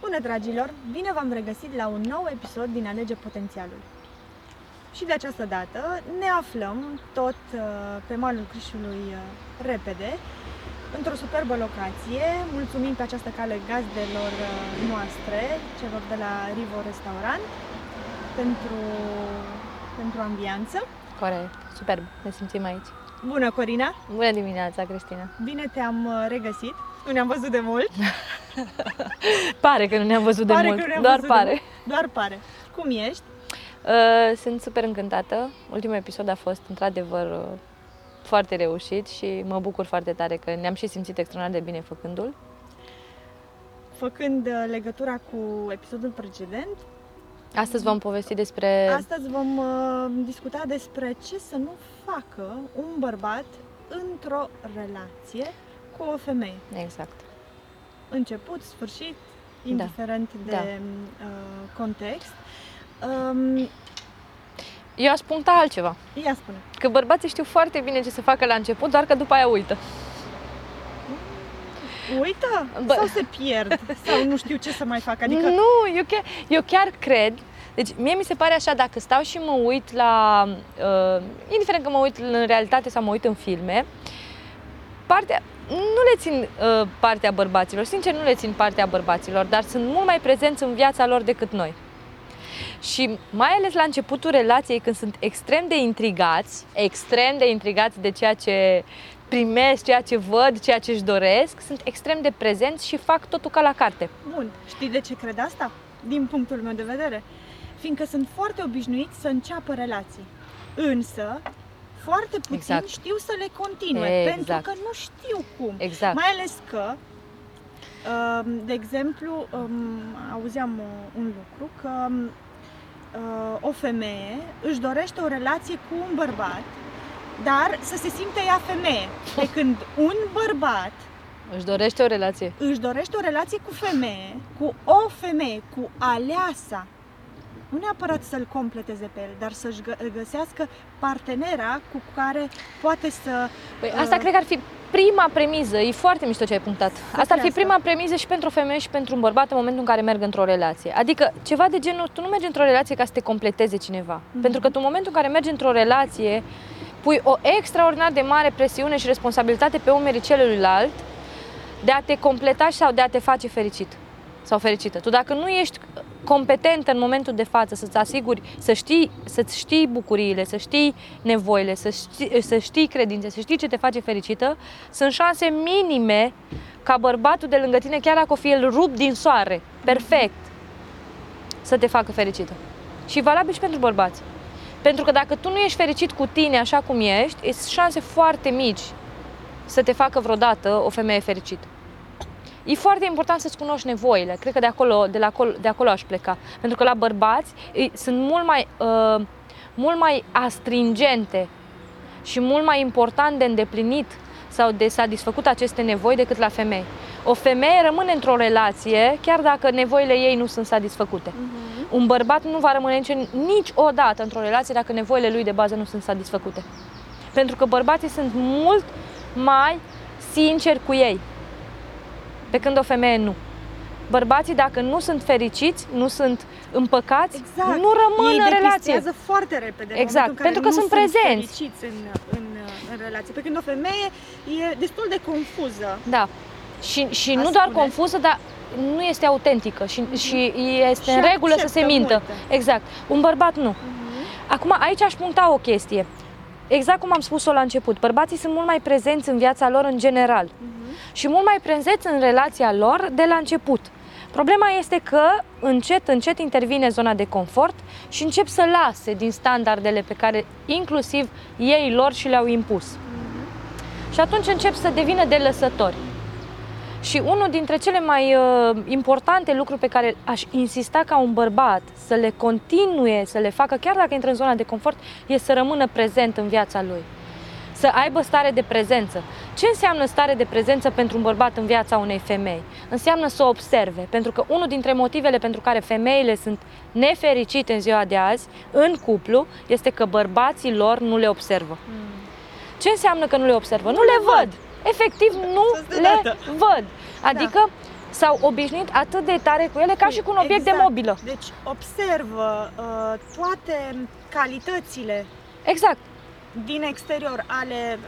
Bună, dragilor! Bine v-am regăsit la un nou episod din Alege Potențialul. Și de această dată ne aflăm tot uh, pe malul Crișului uh, repede, într-o superbă locație. Mulțumim pe această cale gazdelor uh, noastre, celor de la Rivo Restaurant, pentru, pentru ambianță. Corect, superb, ne simțim aici. Bună, Corina! Bună dimineața, Cristina! Bine te-am uh, regăsit! Nu ne-am văzut de mult. pare că nu ne-am văzut pare de mult, că nu ne-am doar văzut pare. De mult. Doar pare. Cum ești? Uh, sunt super încântată. Ultimul episod a fost într-adevăr uh, foarte reușit și mă bucur foarte tare că ne-am și simțit extraordinar de bine făcându-l. Făcând uh, legătura cu episodul precedent, Astăzi vom povesti despre... astăzi vom uh, discuta despre ce să nu facă un bărbat într-o relație cu o femeie. Exact. Început, sfârșit, indiferent de Da. uh, context. Um, Eu aș puncta altceva. ia spune. Că bărbații știu foarte bine ce să facă la început, doar că după aia uită. Uită Bă- sau se pierd sau nu știu ce să mai fac. Adică Nu, eu chiar, eu chiar cred. Deci mie mi se pare așa, dacă stau și mă uit la, uh, indiferent că mă uit în realitate sau mă uit în filme, partea, nu le țin uh, partea bărbaților, sincer nu le țin partea bărbaților, dar sunt mult mai prezenți în viața lor decât noi. Și mai ales la începutul relației, când sunt extrem de intrigați, extrem de intrigați de ceea ce primesc, ceea ce văd, ceea ce își doresc, sunt extrem de prezenți și fac totul ca la carte. Bun, știi de ce cred asta? Din punctul meu de vedere. Fiindcă sunt foarte obișnuiți să înceapă relații. Însă, foarte puțin Exact. știu să le continue, Exact. pentru că nu știu cum. Exact. Mai ales că, um, de exemplu, um, auzeam uh, un lucru, că um, uh, o femeie își dorește o relație cu un bărbat, dar să se simte ea femeie. Pe când un bărbat Își dorește o relație. își dorește o relație cu femeie, cu o femeie, cu aleasa. Nu neapărat să-l completeze pe el, dar să-și gă- găsească partenera cu care poate să... Păi uh, asta cred că ar fi prima premiză. E foarte mișto ce ai punctat. Asta ar fi crească. prima premiză și pentru o femeie și pentru un bărbat în momentul în care merg într-o relație. Adică ceva de genul, tu nu mergi într-o relație ca să te completeze cineva. Mhm. Pentru că tu în momentul în care mergi într-o relație, pui o extraordinar de mare presiune și responsabilitate pe umerii celuilalt de a te completa sau de a te face fericit sau fericită. Tu dacă nu ești competentă în momentul de față să-ți asiguri, să știi, să-ți știi bucuriile, să știi nevoile, să știi, să știi credințe, să știi ce te face fericită, sunt șanse minime ca bărbatul de lângă tine, chiar dacă o fi el rupt din soare, perfect, să te facă fericită. Și valabil și pentru bărbați. Pentru că dacă tu nu ești fericit cu tine așa cum ești, sunt șanse foarte mici să te facă vreodată o femeie fericită. E foarte important să-ți cunoști nevoile. Cred că de acolo, de, la acolo, de acolo aș pleca. Pentru că la bărbați îi- sunt mult mai, uh, mult mai astringente și mult mai important de îndeplinit sau de satisfăcut aceste nevoi decât la femei. O femeie rămâne într-o relație chiar dacă nevoile ei nu sunt satisfăcute. Mhm. Un bărbat nu va rămâne nici- niciodată într-o relație dacă nevoile lui de bază nu sunt satisfăcute. Pentru că bărbații sunt mult mai sinceri cu ei. Pe când o femeie nu. Bărbații, dacă nu sunt fericiți, nu sunt împăcați, Exact. nu rămân Ei în relație. depistează foarte repede. în Exact, momentul în care pentru că nu sunt prezenți. fericiți în, în, în relație. Pe când o femeie e destul de confuză. Da. Și, și A nu doar spune. confuză, dar nu este autentică și, și este Și în regulă să se acceptă mintă. multe. Exact. Un bărbat nu. Mhm. Acum, aici aș puncta o chestie. Exact cum am spus-o la început, bărbații sunt mult mai prezenți în viața lor în general Mhm. Și mult mai prezenți în relația lor de la început. Problema este că încet, încet intervine zona de confort și încep să lase din standardele pe care inclusiv ei lor și le-au impus. Și atunci încep să devină de lăsători. Și unul dintre cele mai uh, importante lucruri pe care aș insista ca un bărbat să le continue, să le facă, chiar dacă intră în zona de confort, e să rămână prezent în viața lui. Să aibă stare de prezență. Ce înseamnă stare de prezență pentru un bărbat în viața unei femei? Înseamnă să o observe, pentru că unul dintre motivele pentru care femeile sunt nefericite în ziua de azi, în cuplu, este că bărbații lor nu le observă. Ce înseamnă că nu le observă? Nu, le văd. Efectiv, nu Sus de le dată. văd. Adică s-au obișnuit atât de tare cu ele ca și cu un obiect de Exact. mobilă. Deci observă uh, toate calitățile Exact, din exterior ale,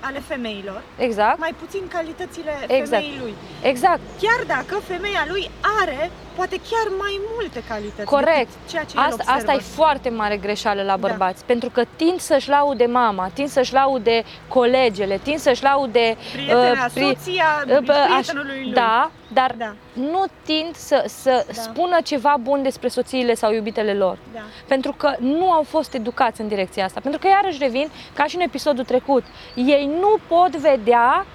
ale femeilor, exact, mai puțin calitățile Exact. femeii lui. exact. Chiar dacă femeia lui are poate chiar mai multe calități Corect. decât ceea ce el Asta, observă. asta e foarte mare greșeală la bărbați, pentru că tind să-și laude mama, tind să-și laude colegele, tind să-și laude Prietena, uh, pri- soția uh, bă, aș- prietenului lui. Da, dar Da, nu tind să, să Da. spună ceva bun despre soțiile sau iubitele lor. da. Pentru că nu au fost educați în direcția asta. Pentru că iarăși revin, ca și în episodul trecut, ei nu pot vedea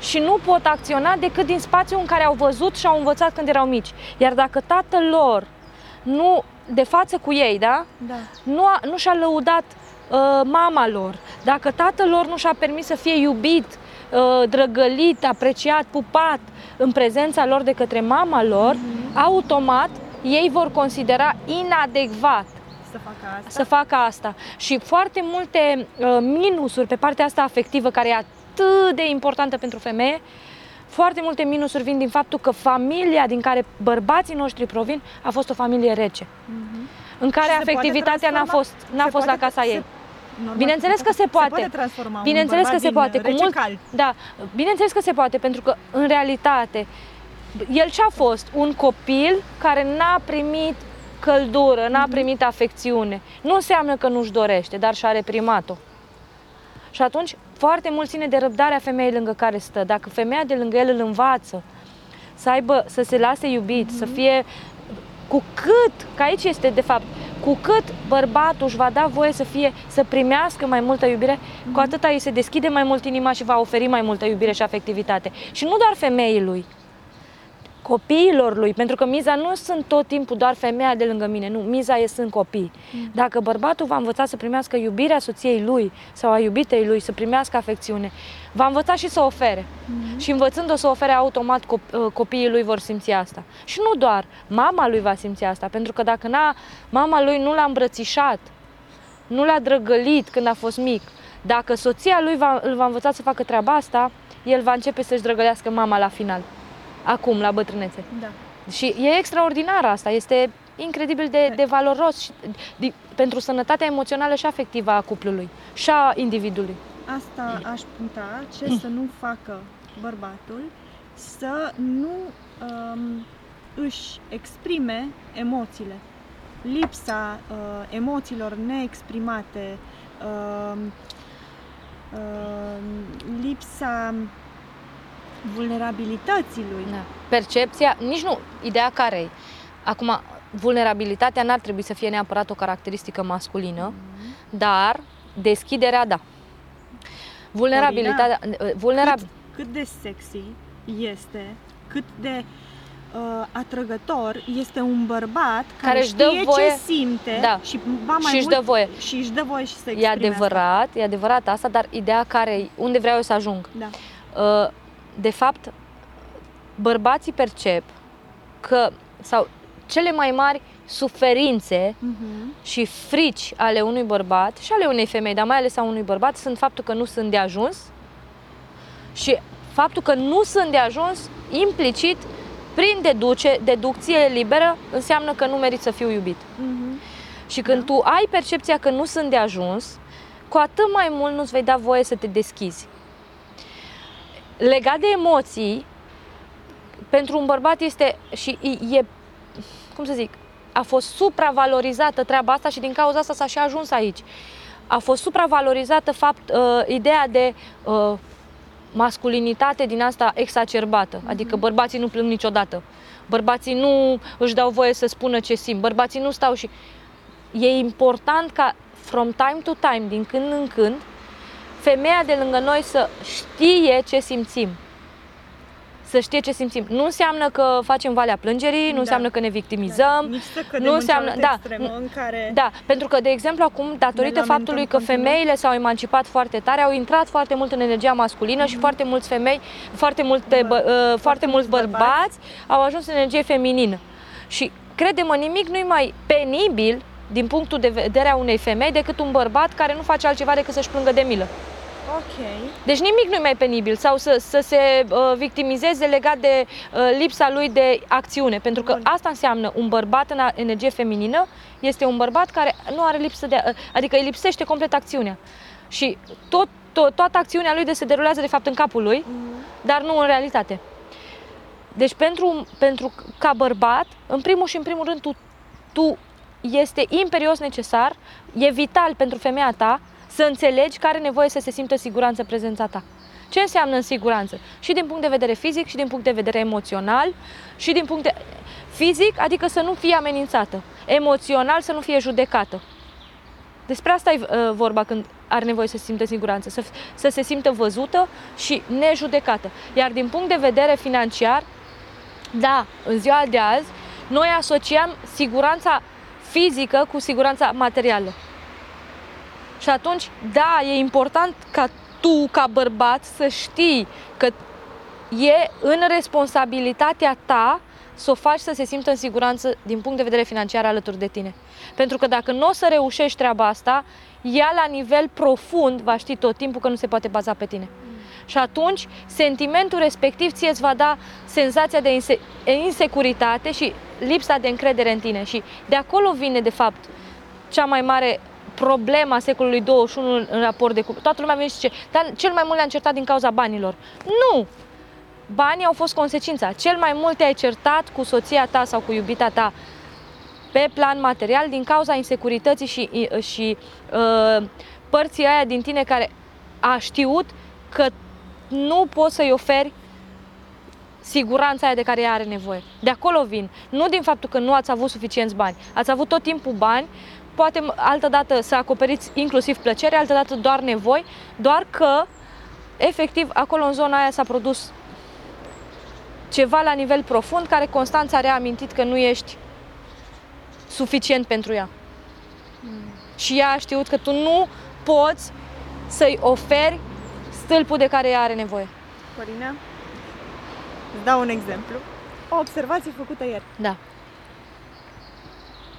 și nu pot acționa decât din spațiul în care au văzut și au învățat când erau mici. Iar dacă tatăl lor nu, de față cu ei, da? da. nu, a, nu și-a lăudat uh, mama lor, dacă tatăl lor nu și-a permis să fie iubit, uh, drăgălit, apreciat, pupat în prezența lor de către mama lor, automat ei vor considera inadecvat Să facă asta. să facă asta. Și foarte multe uh, minusuri pe partea asta afectivă, care e atât de importantă pentru femeie, foarte multe minusuri vin din faptul că familia din care bărbații noștri provin a fost o familie rece, Mhm. în care Și se poate afectivitatea n-a transforma? fost, n-a Se fost la poate- casa se- ei. Normal, Bineînțeles că se Se poate. poate transforma Bineînțeles un că se bărbat poate, din cu mult, rece-cald. da, bineînțeles că se poate, pentru că în realitate el ce-a fost? Un copil care n-a primit căldură, n-a primit afecțiune. Nu înseamnă că nu-și dorește, dar și-a reprimat-o. Și atunci, foarte mult ține de răbdarea femeii lângă care stă. Dacă femeia de lângă el îl învață să aibă, să se lase iubit, să fie cu cât, că aici este de fapt, cu cât bărbatul își va da voie să fie, să primească mai multă iubire, cu atâta îi se deschide mai mult inima și va oferi mai multă iubire și afectivitate. Și nu doar femeii lui, copiilor lui, pentru că miza nu sunt tot timpul doar femeia de lângă mine, nu, miza e sunt copii. Dacă bărbatul va învăța să primească iubirea soției lui sau a iubitei lui, să primească afecțiune, va învăța și să ofere. Și învățând-o să ofere automat cop- uh, copiii lui vor simți asta. Și nu doar, mama lui va simți asta, pentru că dacă n-a, mama lui nu l-a îmbrățișat, nu l-a drăgălit când a fost mic, dacă soția lui va, îl va învăța să facă treaba asta, el va începe să-și drăgălească mama la final. Acum, la bătrânețe. Da. Și e extraordinar asta, este incredibil de, de valoros și, de, pentru sănătatea emoțională și afectivă a cuplului și a individului. Asta aș puncta, ce să nu facă bărbatul, să nu um, își exprime emoțiile. Lipsa uh, emoțiilor neexprimate, um, um, lipsa vulnerabilității lui. Da. Percepția, nici nu, ideea care e. Acum, vulnerabilitatea n-ar trebui să fie neapărat o caracteristică masculină, dar deschiderea, da. Vulnerabilitatea, vulnerabil, cât, cât de sexy este, cât de uh, atrăgător este un bărbat care, Care își dă știe voie- ce simte Da. și ba mai și își mult dă voie. și își dă voie și să E exprime adevărat, e adevărat asta, dar ideea care, unde vreau eu să ajung? Asta. Da. Uh, De fapt, bărbații percep că, sau cele mai mari suferințe Uh-huh. și frici ale unui bărbat și ale unei femei, dar mai ales a unui bărbat, sunt faptul că nu sunt de ajuns și faptul că nu sunt de ajuns, implicit, prin deduce, deducție liberă, înseamnă că nu merit să fiu iubit. Uh-huh. Și când Da. tu ai percepția că nu sunt de ajuns, cu atât mai mult nu-ți vei da voie să te deschizi. Legat de emoții, pentru un bărbat este și e, e cum să zic, a fost supravalorizată treaba asta și din cauza asta s-a și ajuns aici. A fost supravalorizată fapt, uh, ideea de uh, masculinitate din asta exacerbată, adică bărbații nu plâng niciodată. Bărbații nu își dau voie să spună ce simt, bărbații nu stau și e important ca from time to time, din când în când, femeia de lângă noi să știe ce simțim. Să știe ce simțim. Nu înseamnă că facem valea plângerii, nu Da. înseamnă că ne victimizăm. Nici să cădem nu în înseamnă- cealaltă da, extremă în care Da, pentru că, de exemplu, acum, datorită lamentăm faptului că continuu. femeile s-au emancipat foarte tare, au intrat foarte mult în energia masculină și foarte mulți femei, foarte, multe, bă, uh, foarte mulți mulți bărbați bărbați. au ajuns în energie feminină. Și crede-mă, nimic nu-i mai penibil din punctul de vedere a unei femei decât un bărbat care nu face altceva decât să-și plângă de milă. Ok. Deci nimic nu-i mai penibil sau să, să se uh, victimizeze legat de uh, lipsa lui de acțiune. Pentru că Bun. asta înseamnă un bărbat în a- energie feminină este un bărbat care nu are lipsă de, uh, adică îi lipsește complet acțiunea. Și tot, tot, toată acțiunea lui de se derulează de fapt în capul lui, Mhm. dar nu în realitate. Deci pentru, pentru ca bărbat, în primul și în primul rând, tu, tu este imperios necesar, e vital pentru femeia ta să înțelegi că are nevoie să se simtă siguranță prezența ta. Ce înseamnă în siguranță? Și din punct de vedere fizic, și din punct de vedere emoțional, și din punct de... Fizic, adică să nu fie amenințată. Emoțional, să nu fie judecată. Despre asta e uh, vorba când are nevoie să se simtă siguranță, să, să se simtă văzută și nejudecată. Iar din punct de vedere financiar, da, în ziua de azi, noi asociam siguranța fizică cu siguranța materială. Și atunci, da, e important ca tu, ca bărbat, să știi că e în responsabilitatea ta să o faci să se simtă în siguranță din punct de vedere financiar alături de tine. Pentru că dacă nu o să reușești treaba asta, ea la nivel profund va ști tot timpul că nu se poate baza pe tine. Și atunci, sentimentul respectiv ție îți va da senzația de inse- insecuritate și lipsa de încredere în tine. Și de acolo vine, de fapt, cea mai mare problema secolului 21 în raport de cuplu. Toată lumea vine și zice, dar cel mai mult le-am certat din cauza banilor. Nu! Banii au fost consecința. Cel mai mult te-ai certat cu soția ta sau cu iubita ta pe plan material din cauza insecurității și, și uh, părții aia din tine care a știut că nu poți să-i oferi siguranța aia de care ea are nevoie. De acolo vin. Nu din faptul că nu ați avut suficienți bani. Ați avut tot timpul bani, poate altă dată să acoperiți inclusiv plăcere, altă dată doar nevoi, doar că efectiv acolo în zona aia s-a produs ceva la nivel profund care Constanța a reamintit că nu ești suficient pentru ea. Și ea a știut că tu nu poți să-i oferi stâlpul de care ea are nevoie. Corina, îți dau un exemplu. O observație făcută ieri. Da.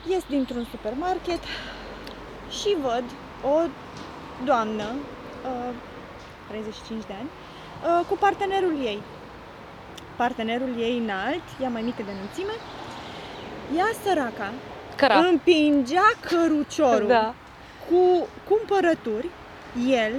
Ies dintr-un supermarket și văd o doamnă, uh, 35 de ani, uh, cu partenerul ei. Partenerul ei înalt, ea mai mică de înălțime, ea săraca Căra. împingea căruciorul Da. cu cumpărături, el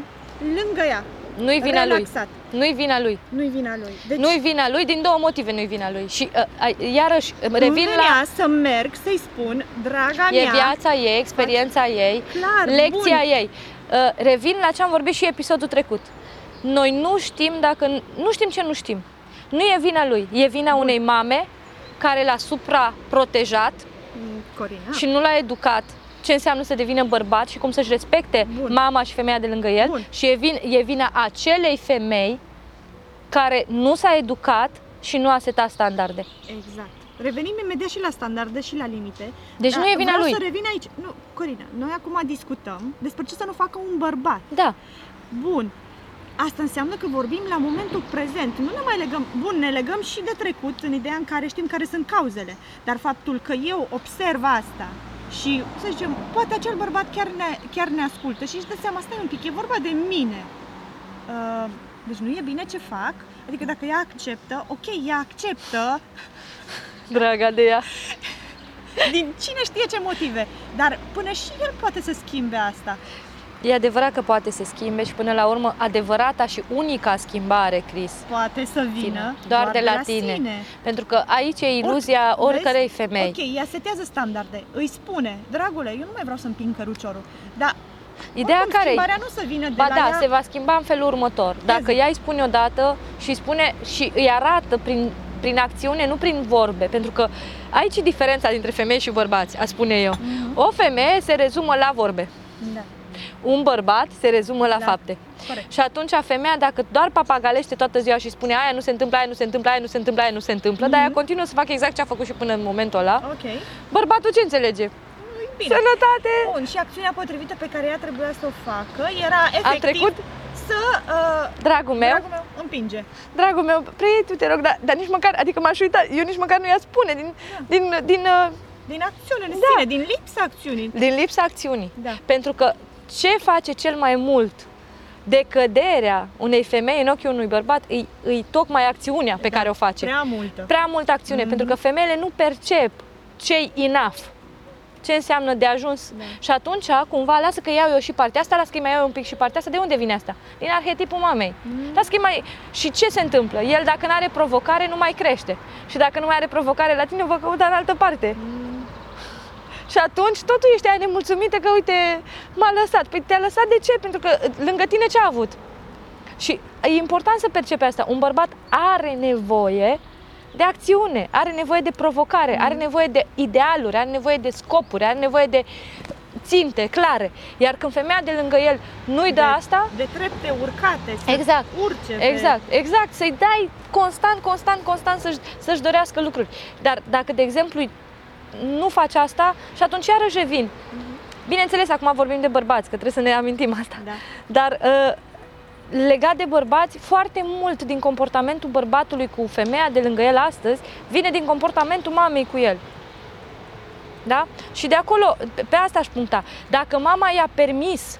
lângă ea, Nu-i vina lui. Relaxat. Nu-i vina lui. Nu-i vina lui. Deci Nu-i vina lui din două motive nu-i vina lui. Și uh, uh, iarăși revin nu la venea să merg să-i spun, draga e mea, viața ei, experiența ei, clar, lecția bun. ei. Uh, revin la ce am vorbit și episodul trecut. Noi nu știm dacă nu știm ce nu știm. Nu e vina lui, e vina Bun. unei mame care l-a supraprotejat Mm, Corina, și nu l-a educat ce înseamnă să devină bărbat și cum să-și respecte Bun. mama și femeia de lângă el Bun. și e, vin, e vina acelei femei care nu s-a educat și nu a setat standarde. exact. Revenim imediat și la standarde și la limite. Deci Dar nu e vina vreau lui. să revin aici. Nu, Corina, noi acum discutăm despre ce să nu facă un bărbat. Da, Bun. Asta înseamnă că vorbim la momentul prezent. Nu ne mai legăm, bun, ne legăm și de trecut în ideea în care știm care sunt cauzele. Dar faptul că eu observ asta și, să zicem, poate acel bărbat chiar ne, chiar ne ascultă și își dă seama, stai un pic, e vorba de mine. Uh, deci nu e bine ce fac, adică dacă ea acceptă, ok, ea acceptă, draga de ea. din cine știe ce motive, dar până și el poate să schimbe asta. E adevărat că poate să schimbe și până la urmă adevărata și unica schimbare, Cris, Poate să vină doar, de la, tine. sine. Pentru că aici e iluzia Or- oricărei vezi? femei. Ok, ea setează standarde, îi spune, dragule, eu nu mai vreau să împing căruciorul, dar Ideea oricum, care schimbarea nu să vină de Ba la da, ea. se va schimba în felul următor. Dacă Vezi? ea îi spune odată și îi spune și îi arată prin, prin acțiune, nu prin vorbe, pentru că aici e diferența dintre femei și bărbați, a spune eu. Mhm. O femeie se rezumă la vorbe, Da, un bărbat se rezumă la Da. fapte. corect. Și atunci femeia, dacă doar papagalește toată ziua și spune aia nu se întâmplă, aia nu se întâmplă, aia nu se întâmplă, aia nu se întâmplă, dar ea Mhm. continuă să facă exact ce a făcut și până în momentul ăla, Ok, bărbatul ce înțelege? nu bine. Sănătate! Bun, și acțiunea potrivită pe care ea trebuia să o facă era efectiv trecut? să, uh, Dragul meu, dragul meu, împinge. dragul meu, prietul, te rog, dar, dar nici măcar, adică m-aș uita, eu nici măcar nu i-a spune din, din, din, uh, Din acțiune în Da. sine, din lipsa acțiunii. din lipsa acțiunii. Da. Pentru că ce face cel mai mult decăderea unei femei în ochii unui bărbat îi, îi tocmai acțiunea pe Da, care o face. Prea multă. Prea multă acțiune, Mhm. pentru că femeile nu percep ce enough, ce înseamnă de ajuns. Da. Și atunci, cumva, lasă că iau eu și partea asta, lasă că mai iau eu un pic și partea asta. De unde vine asta? Din arhetipul mamei. Mhm. Lasă că mai... Și ce se întâmplă? El, dacă nu are provocare, nu mai crește. Și dacă nu mai are provocare la tine, vă căuta în altă parte. Mm, Și atunci tot tu ești aia nemulțumită că, uite, m-a lăsat. Păi te-a lăsat de ce? Pentru că lângă tine ce a avut? Și e important să percepe asta. Un bărbat are nevoie de acțiune, are nevoie de provocare, are nevoie de idealuri, are nevoie de scopuri, are nevoie de ținte clare. Iar când femeia de lângă el nu-i dă De- asta, De trepte urcate. să Exact. Urce pe- Exact, exact, să-i dai constant, constant, constant să-și, să-și dorească lucruri. Dar dacă, de exemplu, nu faci asta și atunci iarăși revin. Bineînțeles, acum vorbim de bărbați, că trebuie să ne amintim asta. Da. Dar uh, legat de bărbați, foarte mult din comportamentul bărbatului cu femeia de lângă el astăzi vine din comportamentul mamei cu el. Da? Și de acolo, pe- pe asta aș puncta. Dacă mama i-a permis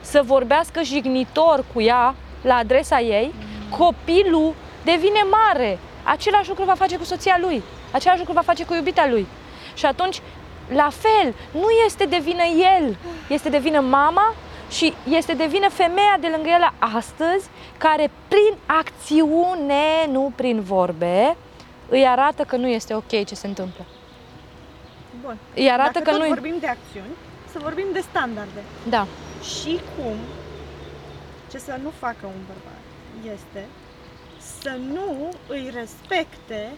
să vorbească jignitor cu ea la adresa ei, copilul devine mare. Același lucru va face cu soția lui, același lucru va face cu iubita lui. Și atunci, la fel, nu este de vină el, este de vină mama și este de vină femeia de lângă el astăzi, care prin acțiune, nu prin vorbe, îi arată că nu este ok ce se întâmplă. Bun. Îi arată Dacă că tot nu vorbim de acțiuni, să vorbim de standarde. Da, Și cum ce să nu facă un bărbat este să nu îi respecte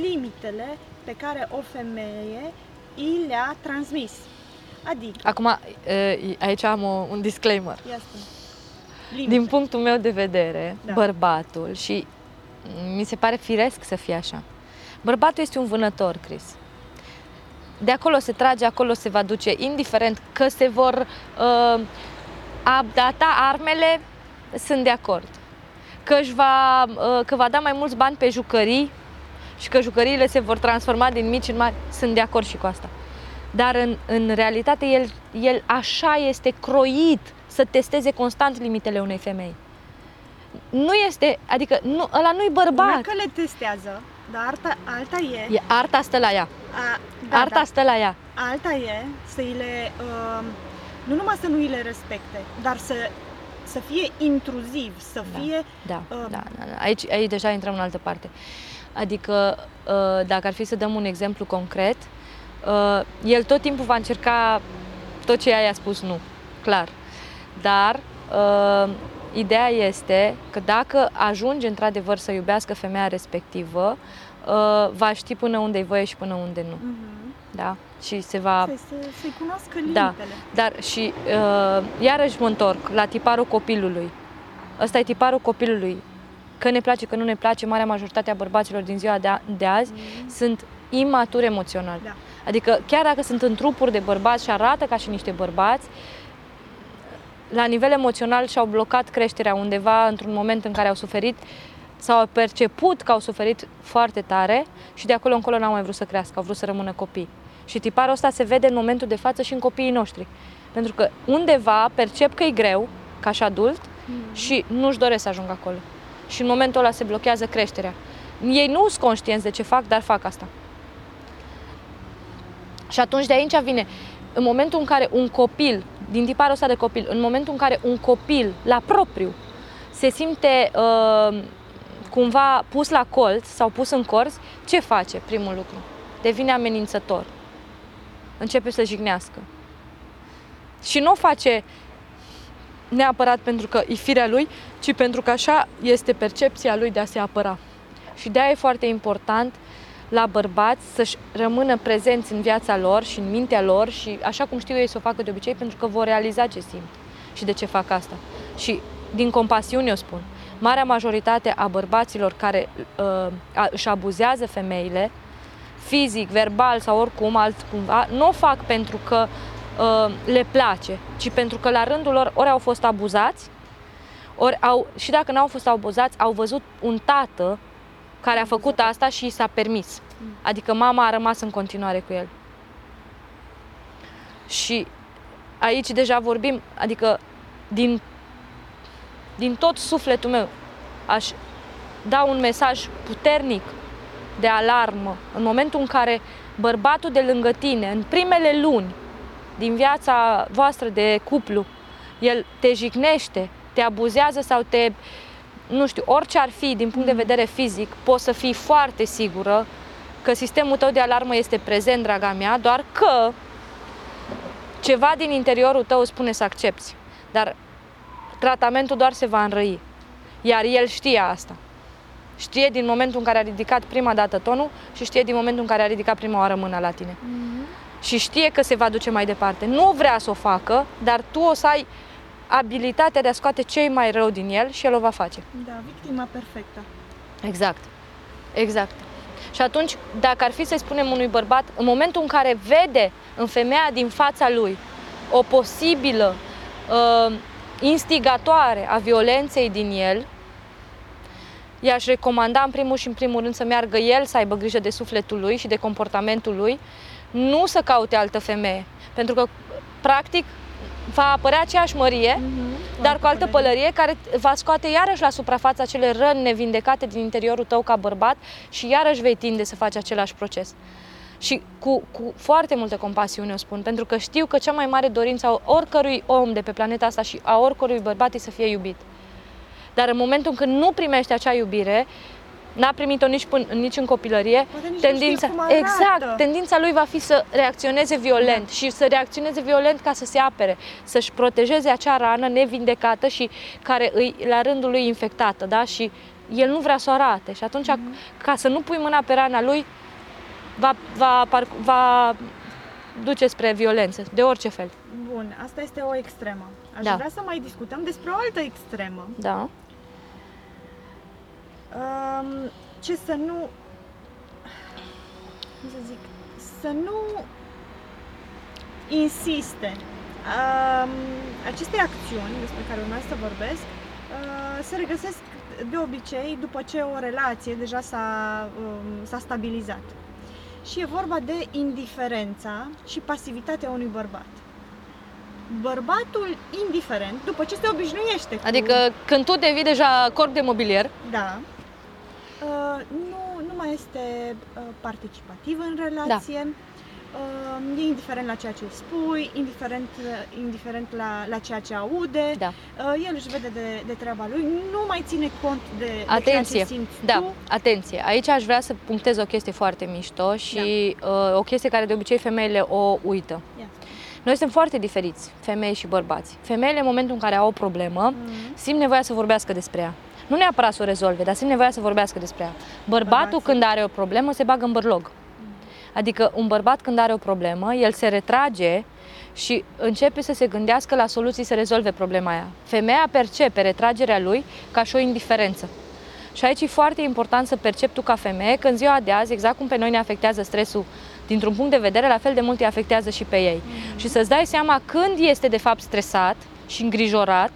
limitele pe care o femeie i le-a transmis. Adică, acum e, aici am o, un disclaimer. ia spune, limite. Din punctul meu de vedere, Da. da. bărbatul și mi se pare firesc să fie așa. Bărbatul este un vânător, Chris. De acolo se trage, acolo se va duce, indiferent că se vor uh, updata armele, sunt de acord. Că, își va, uh, că va da mai mulți bani pe jucării și că jucăriile se vor transforma din mici în mari, sunt de acord și cu asta. Dar în, în realitate el, el așa este croit să testeze constant limitele unei femei. Nu este, adică nu, ăla nu-i Una bărbat. că le testează, dar alta, alta e, E, arta stă la ea. a, Da, arta da, stă la ea. alta e să îi le, uh, nu numai să nu îi le respecte, dar să, să fie intruziv, să Da. fie Da, Uh, da, da, da. Aici, aici deja intrăm în altă parte. Adică, uh, dacă ar fi să dăm un exemplu concret, uh, el tot timpul va încerca tot ce ea i-a spus nu, clar. Dar uh, ideea este că dacă ajunge într-adevăr să iubească femeia respectivă, uh, va ști până unde i voie și până unde nu. uh-huh, Da? Și se va să, să, să-i cunoască Da. limitele. dar și uh, iarăși mă întorc la tiparul copilului. Ăsta e tiparul copilului. Că ne place, că nu ne place, marea majoritate a bărbaților din ziua de, a, de azi Mhm. sunt imaturi emoțional. Da. Adică chiar dacă sunt în trupuri de bărbați și arată ca și niște bărbați, la nivel emoțional și-au blocat creșterea undeva într-un moment în care au suferit sau au perceput că au suferit foarte tare și de acolo încolo n-au mai vrut să crească, au vrut să rămână copii. Și tiparul ăsta se vede în momentul de față și în copiii noștri. Pentru că undeva percep că e greu, ca și adult, Mhm. și nu-și doresc să ajungă acolo. Și în momentul ăla se blochează creșterea. Ei nu sunt conștienți de ce fac, dar fac asta. Și atunci de aici vine, în momentul în care un copil, din tiparul ăsta de copil, în momentul în care un copil, la propriu, se simte uh, cumva pus la colț sau pus în corz, ce face primul lucru? Devine amenințător. Începe să jignească. Și nu o face neapărat pentru că e firea lui, ci pentru că așa este percepția lui de a se apăra. Și de aia e foarte important la bărbați să-și rămână prezenți în viața lor și în mintea lor și așa cum știu ei să o facă de obicei, pentru că vor realiza ce simt și de ce fac asta. Și din compasiune o spun. Marea majoritate a bărbaților care uh, a, își abuzează femeile, fizic, verbal sau oricum, altcumva, nu o fac pentru că uh, le place, ci pentru că la rândul lor ori au fost abuzați, ori au, și dacă n-au fost abuzați, au văzut un tată care a făcut asta și i s-a permis. Adică mama a rămas în continuare cu el. Și aici deja vorbim, adică din din tot sufletul meu, aș da un mesaj puternic de alarmă în momentul în care bărbatul de lângă tine, în primele luni din viața voastră de cuplu, el te jignește, te abuzează sau te, nu știu, orice ar fi din punct de vedere fizic, poți să fii foarte sigură că sistemul tău de alarmă este prezent, draga mea, doar că ceva din interiorul tău spune să accepti. Dar tratamentul doar se va înrăi. Iar el știe asta. Știe din momentul în care a ridicat prima dată tonul și știe din momentul în care a ridicat prima oară mâna la tine. Mm-hmm. Și știe că se va duce mai departe. Nu vrea să o facă, dar tu o să ai abilitatea de a scoate cei mai rău din el și el o va face. Da, victima perfectă. Exact. Exact. Și atunci, dacă ar fi să-i spunem unui bărbat, în momentul în care vede în femeia din fața lui o posibilă uh, instigatoare a violenței din el, i-aș recomanda în primul și în primul rând să meargă el să aibă grijă de sufletul lui și de comportamentul lui, nu să caute altă femeie. Pentru că, practic, va apărea aceeași mărie, mm-hmm, dar cu altă pălărie care va scoate iarăși la suprafață acele răni nevindecate din interiorul tău ca bărbat și iarăși vei tinde să faci același proces. Și cu, cu foarte multă compasiune o spun, pentru că știu că cea mai mare dorință a oricărui om de pe planeta asta și a oricărui bărbat e să fie iubit. Dar în momentul când nu primește acea iubire, n-a primit-o nici, până, nici în copilărie, nici tendința, exact, tendința lui va fi să reacționeze violent da. și să reacționeze violent ca să se apere, să-și protejeze acea rană nevindecată și care îi, la rândul lui infectată, da? Și el nu vrea să o arate și atunci, mm-hmm. ca să nu pui mâna pe rana lui, va, va, va duce spre violență, de orice fel. Bun, asta este o extremă. Aș da. vrea să mai discutăm despre o altă extremă. Da um, ce să nu, cum să zic, să nu insiste. Um, aceste acțiuni despre care urmează să vorbesc uh, se regăsesc de obicei după ce o relație deja s-a, um, s-a stabilizat. Și e vorba de indiferența și pasivitatea unui bărbat bărbatul indiferent, după ce se obișnuiește cu... Adică când tu devii deja corp de mobilier. Da. Uh, nu, nu mai este uh, participativ în relație. Da. Uh, e indiferent la ceea ce spui, indiferent, uh, indiferent la, la ceea ce aude, da. uh, el își vede de, de treaba lui, nu mai ține cont de, atenție. de ceea ce simți da. tu. Atenție, aici aș vrea să punctez o chestie foarte mișto și da. uh, o chestie care de obicei femeile o uită. Yeah. Noi suntem foarte diferiți, femei și bărbați. Femeile, în momentul în care au o problemă, mm-hmm. simt nevoia să vorbească despre ea nu neapărat să o rezolve, dar simt nevoia să vorbească despre ea. Bărbatul Bărbații. când are o problemă se bagă în bărlog. Adică un bărbat când are o problemă, el se retrage și începe să se gândească la soluții să rezolve problema aia. Femeia percepe retragerea lui ca și o indiferență. Și aici e foarte important să percepi tu ca femeie că în ziua de azi, exact cum pe noi ne afectează stresul dintr-un punct de vedere, la fel de mult îi afectează și pe ei. Mm-hmm. Și să-ți dai seama când este de fapt stresat și îngrijorat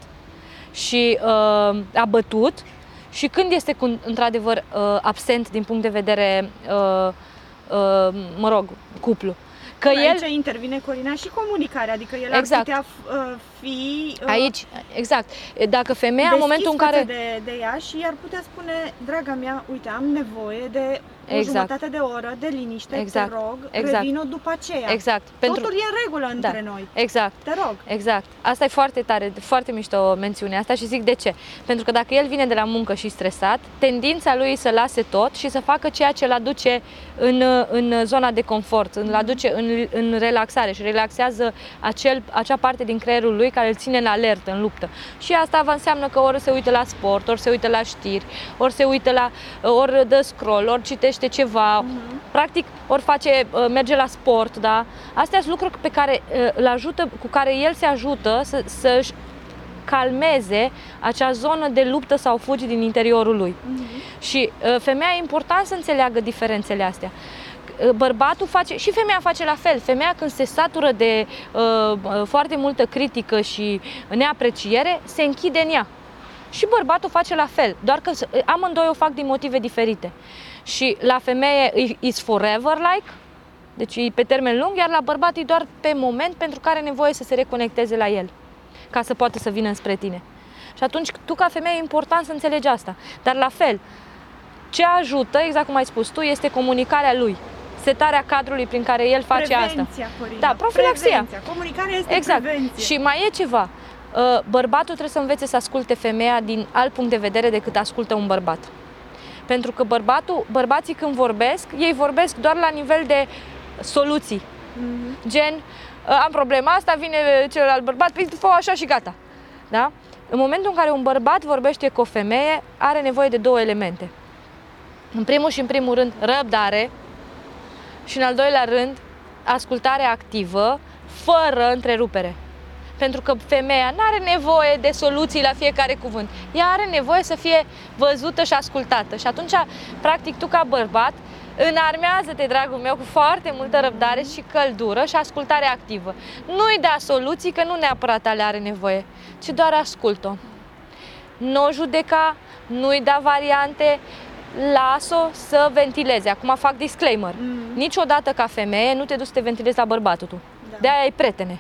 și uh, abătut și când este cu, într-adevăr uh, absent din punct de vedere, uh, uh, mă rog, cuplu. Că Aici el... intervine Corina și comunicarea, adică el exact. ar putea uh, fi... Uh, Aici, exact. Dacă femeia în momentul în care... De, de ea și ar putea spune, draga mea, uite, am nevoie de exact. o jumătate de oră de liniște, exact. te rog, exact. revin-o după aceea. Exact. Pentru... Totul e în regulă între da. noi. Exact. Te rog. Exact. Asta e foarte tare, foarte mișto mențiunea asta și zic de ce. Pentru că dacă el vine de la muncă și stresat, tendința lui e să lase tot și să facă ceea ce îl aduce în, în zona de confort, îl aduce în, în relaxare și relaxează acel, acea parte din creierul lui care îl ține în alertă, în luptă. Și asta va înseamnă că ori se uită la sport, ori se uită la știri, ori se uită la, ori dă scroll, ori citește ceva, uh-huh. practic, ori face, uh, merge la sport, da? Astea sunt lucruri pe care uh, îl ajută, cu care el se ajută să, să-și calmeze acea zonă de luptă sau fugi din interiorul lui. Uh-huh. Și uh, femeia e important să înțeleagă diferențele astea bărbatul face și femeia face la fel. Femeia când se satură de uh, foarte multă critică și neapreciere, se închide în ea. Și bărbatul face la fel, doar că amândoi o fac din motive diferite. Și la femeie is forever like, deci e pe termen lung, iar la bărbat e doar pe moment pentru care are nevoie să se reconecteze la el, ca să poată să vină spre tine. Și atunci tu ca femeie e important să înțelegi asta. Dar la fel, ce ajută, exact cum ai spus tu, este comunicarea lui. Setarea cadrului prin care el face prevenția, asta. Corina. Da, profilaxia. Prevenția. Comunicarea este Exact. prevenție. Și mai e ceva. Uh, Bărbatul trebuie să învețe să asculte femeia din alt punct de vedere decât ascultă un bărbat. Pentru că bărbatul, bărbații când vorbesc, ei vorbesc doar la nivel de soluții. Mhm. Gen, "Uh, am problema asta, vine celălalt bărbat, păi fă așa și gata. Da? În momentul în care un bărbat vorbește cu o femeie, are nevoie de două elemente. În primul și în primul rând, răbdare și în al doilea rând, ascultare activă, fără întrerupere. Pentru că femeia nu are nevoie de soluții la fiecare cuvânt. Ea are nevoie să fie văzută și ascultată. Și atunci, practic, tu ca bărbat, înarmează-te, dragul meu, cu foarte multă răbdare și căldură și ascultare activă. Nu-i da soluții, că nu neapărat ale are nevoie, ci doar ascult-o. Nu o judeca, nu-i da variante, las-o să ventileze. Acum fac disclaimer. Mhm. Niciodată ca femeie nu te duci să te ventilezi la bărbatul tu. Da. De-aia ai prietene.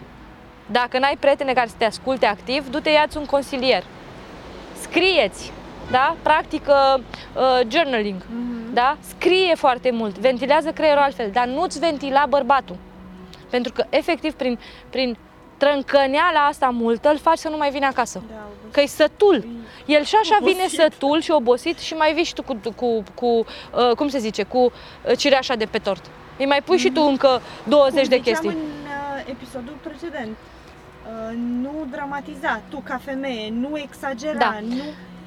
Dacă n-ai prietene care să te asculte activ, du-te ia un consilier. Scrieți, da? Practică uh, journaling, Mhm. da? Scrie foarte mult, ventilează creierul altfel, dar nu-ți ventila bărbatul. Pentru că, efectiv, prin, prin trâncăneala asta multă, îl faci să nu mai vină acasă. Da, obosit. Că e sătul. El și așa Obosit. vine sătul și obosit și mai vii și tu cu, cu, cu uh, cum se zice, cu uh, cireașa de pe tort. Îi mai pui și tu încă 20 Cum de ziceam chestii. în uh, episodul precedent, uh, nu dramatiza, tu ca femeie, nu exagera, Da. nu...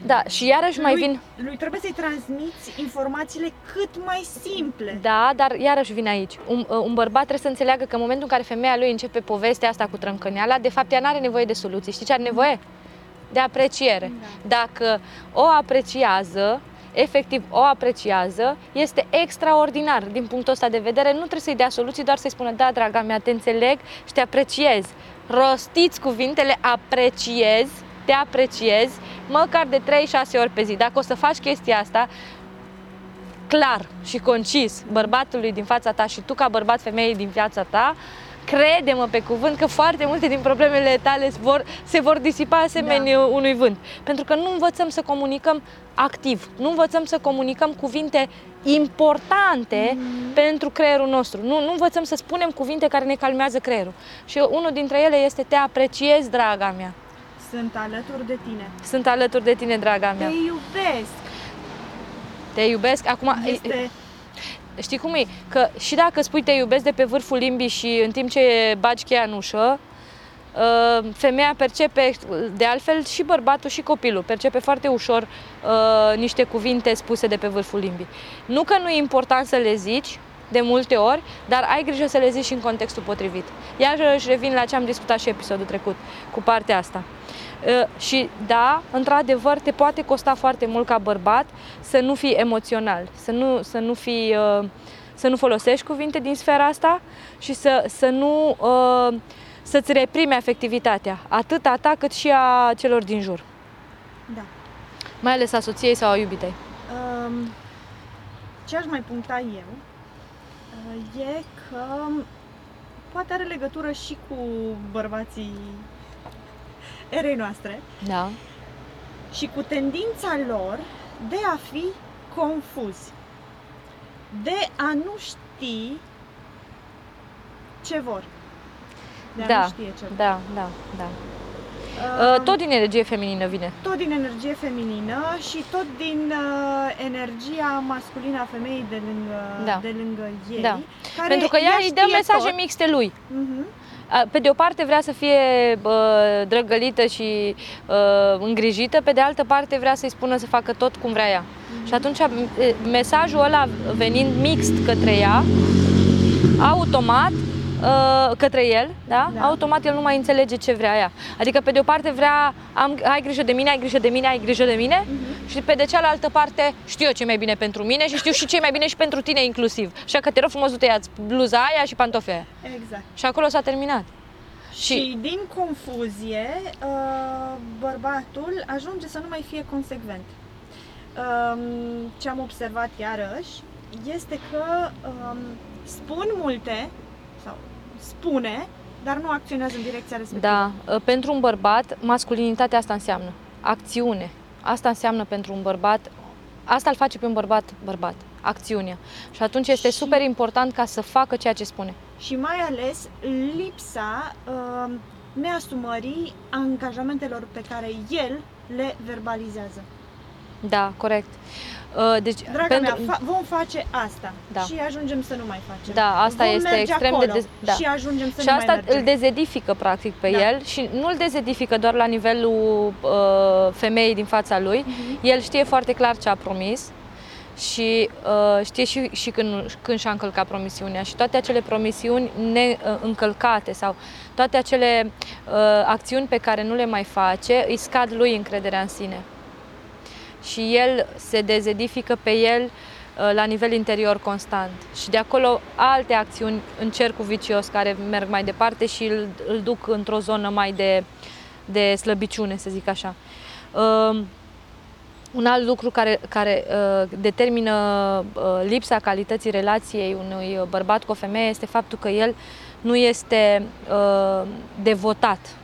Da, și iarăși mai lui, vin... Lui trebuie să-i transmiți informațiile cât mai simple. Da, dar iarăși vine aici. Un, uh, un bărbat trebuie să înțeleagă că în momentul în care femeia lui începe povestea asta cu trâncăneala, de fapt ea nu are nevoie de soluții. Știi ce are nevoie? De apreciere. Dacă o apreciază, efectiv o apreciază, este extraordinar din punctul ăsta de vedere. Nu trebuie să-i dea soluții, doar să-i spună, da, draga mea, te înțeleg și te apreciez. Rostiți cuvintele apreciez, te apreciez, măcar de 3-6 ori pe zi. Dacă o să faci chestia asta, clar și concis bărbatului din fața ta și tu ca bărbat femeii din viața ta, crede-mă pe cuvânt că foarte multe din problemele tale se vor, se vor disipa asemenea da. unui vânt. Pentru că nu învățăm să comunicăm activ, nu învățăm să comunicăm cuvinte importante mm-hmm. pentru creierul nostru. Nu, nu învățăm să spunem cuvinte care ne calmează creierul. Și unul dintre ele este te apreciez, draga mea. Sunt alături de tine. Sunt alături de tine, draga Te mea. iubesc. Te iubesc. Acum, Este... Știi cum e? Că și dacă spui te iubesc de pe vârful limbii și în timp ce bagi cheia în ușă, uh, femeia percepe, de altfel și bărbatul și copilul, percepe foarte ușor uh, niște cuvinte spuse de pe vârful limbii. Nu că nu e important să le zici, de multe ori, dar ai grijă să le zici și în contextul potrivit. Iar își revin la ce am discutat și episodul trecut, cu partea asta. Uh, și da, într-adevăr, te poate costa foarte mult ca bărbat să nu fii emoțional, să nu, să nu fii, uh, să nu folosești cuvinte din sfera asta și să, să nu uh, să-ți reprimi afectivitatea, atât a ta cât și a celor din jur, Da. Mai ales a soției sau a iubitei. Um, ce aș mai puncta eu uh, e că poate are legătură și cu bărbații erei noastre Da. și cu tendința lor de a fi confuzi, de a nu ști ce vor. De a Da, nu știe ce vor. Da, da, da. Um, Uh, tot din energie feminină vine. tot din energie feminină și tot din uh, energia masculină a femeii de lângă, Da. de lângă ei. Da. Care Pentru că ea îi dă știe mesaje tot. mixte lui. Mhm. A, Pe de o parte vrea să fie bă, drăgălită și uh, îngrijită, pe de altă parte vrea să-i spună să facă tot cum vrea ea. Și atunci m- e, mesajul ăla venind mixt către ea, automat uh, către el, da? Da. Automat el nu mai înțelege ce vrea ea. Adică pe de o parte vrea am, ai grijă de mine, ai grijă de mine, ai grijă de mine Mhm. și pe de cealaltă parte știu eu ce e mai bine pentru mine și știu și ce e mai bine și pentru tine inclusiv. Așa că te rog frumos, du-te ia bluza aia și pantofii aia. Exact. Și acolo s-a terminat. Și, Și- din confuzie, uh, bărbatul ajunge să nu mai fie consecvent. Um, Ce am observat iarăși este că um, spun multe sau spune, dar nu acționează în direcția respectivă. Da, uh, pentru un bărbat, masculinitatea asta înseamnă. acțiune. Asta înseamnă pentru un bărbat, asta îl face pe un bărbat bărbat, acțiunea. Și atunci este Și- super important ca să facă ceea ce spune. Și mai ales lipsa uh, neasumării angajamentelor pe care el le verbalizează. Da, corect. Uh, Deci, Draga mea, fa- vom face asta Da. și ajungem să nu mai facem. Da, asta vom este merge extrem acolo de dez- da. și ajungem să și nu asta mai mergem. îl dezedifică practic pe Da. el și nu îl dezedifică doar la nivelul uh, femeii din fața lui. Mhm. El știe foarte clar ce a promis și uh, știe și, și când, când și-a încălcat promisiunea și toate acele promisiuni neîncălcate sau toate acele uh, acțiuni pe care nu le mai face îi scad lui încrederea în sine. Și el se dezedifică pe el uh, la nivel interior constant. Și de acolo alte acțiuni în cercul vicios care merg mai departe și îl, îl duc într-o zonă mai de, de slăbiciune, să zic așa. Uh, un alt lucru care, care uh, determină uh, lipsa calității relației unui bărbat cu o femeie este faptul că el nu este uh, devotat